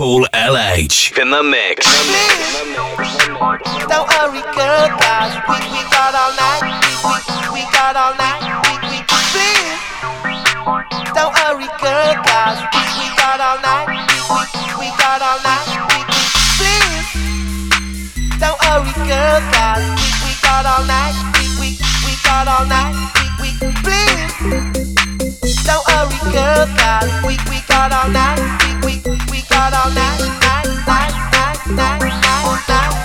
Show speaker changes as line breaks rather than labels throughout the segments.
Paul LH in the mix.
Don't worry, girl, guys. We, we got all night. We, we, we got all night. We, we, please. Don't worry, girl, guys. We, we got all night. We, we, we got all night. We, we, please. Don't worry, girl, guys. We, we got all night. We, we, we got all night. We, we, please. Don't worry, girl, guys. We, we got all night. We, we, got all night. Night, night, night, night, night, night.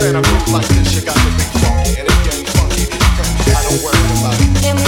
understand a group like this, you got to be funky and it ain't funky. I don't worry about it.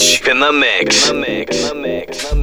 LH in the mix. In the mix. In the mix. In the mix.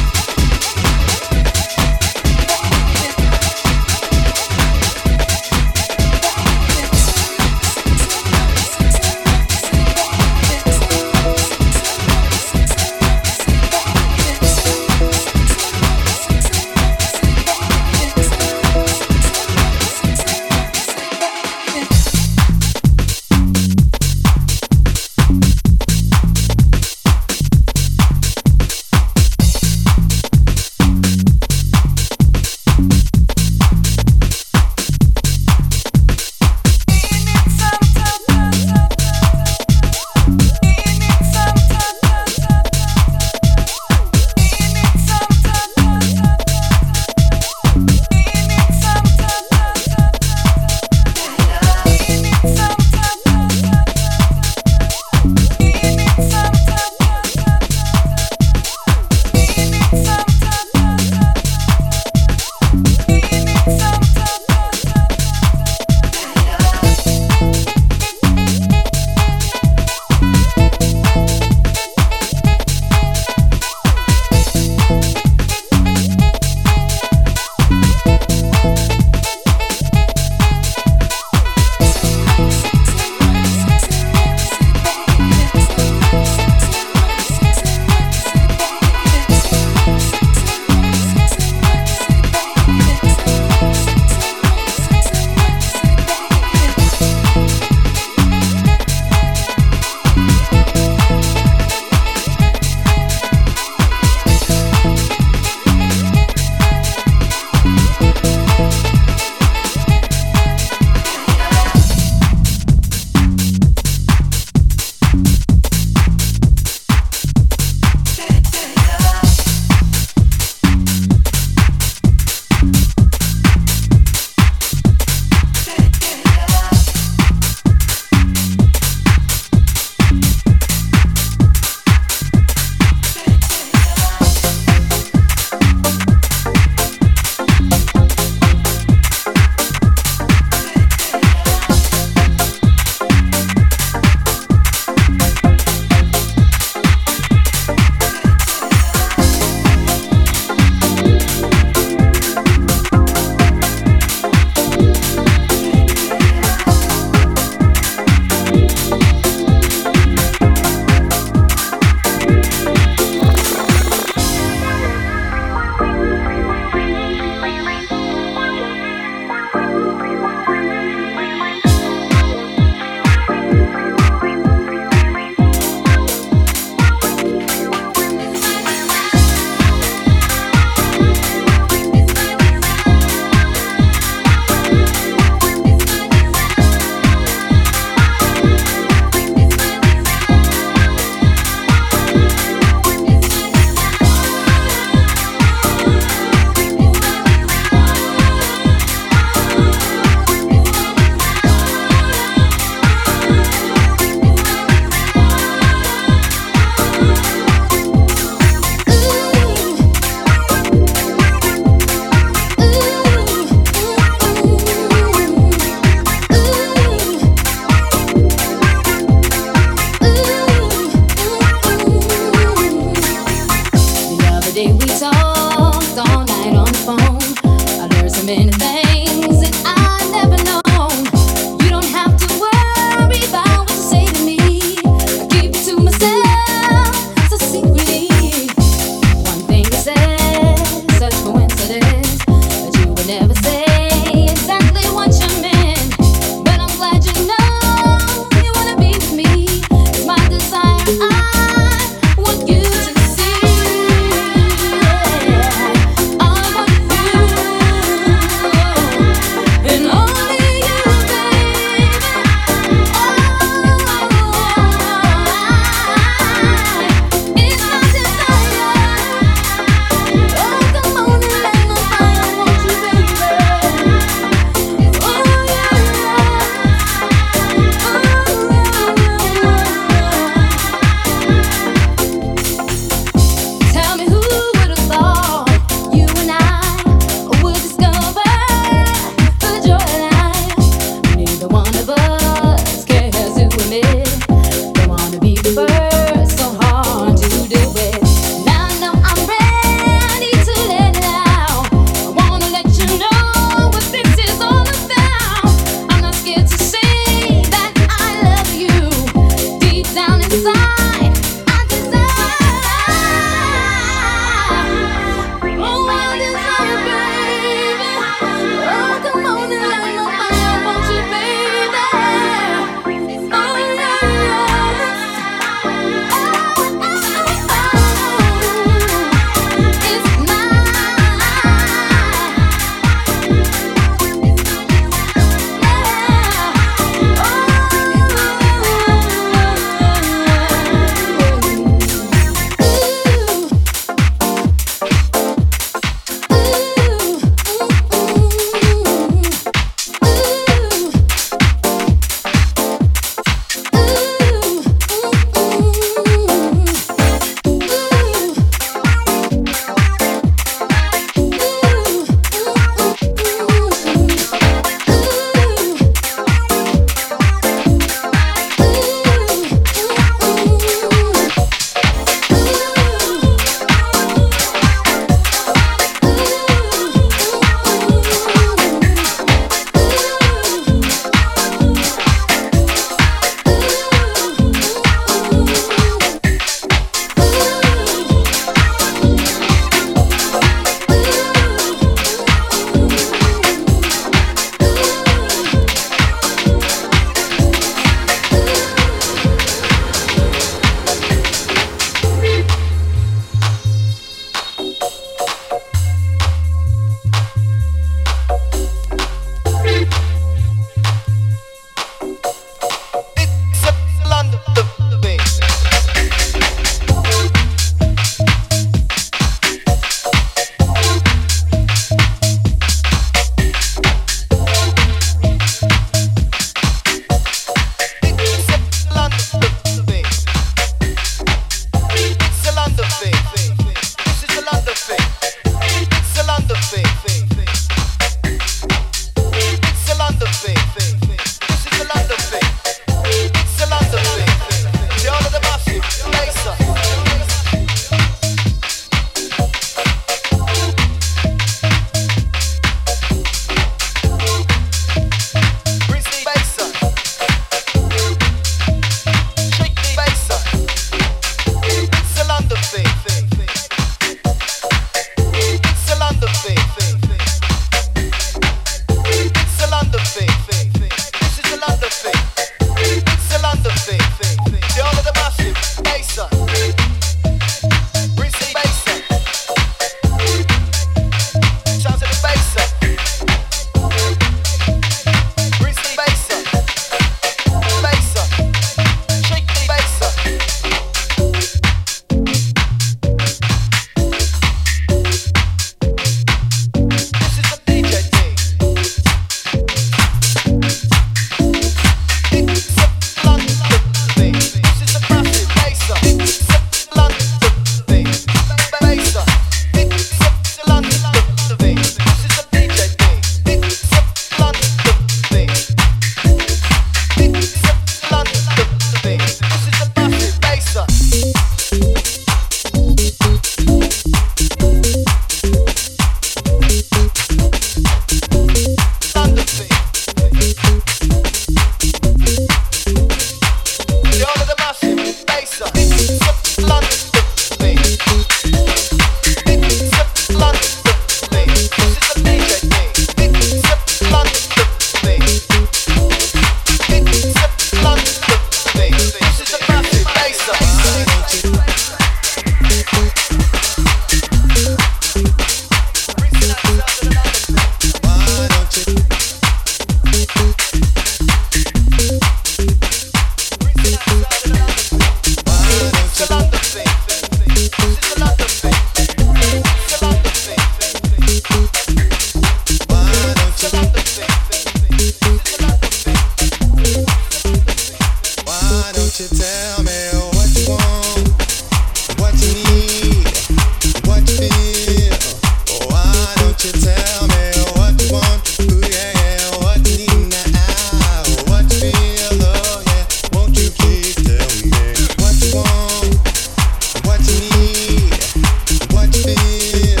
feel?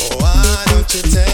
Oh, why don't you
take?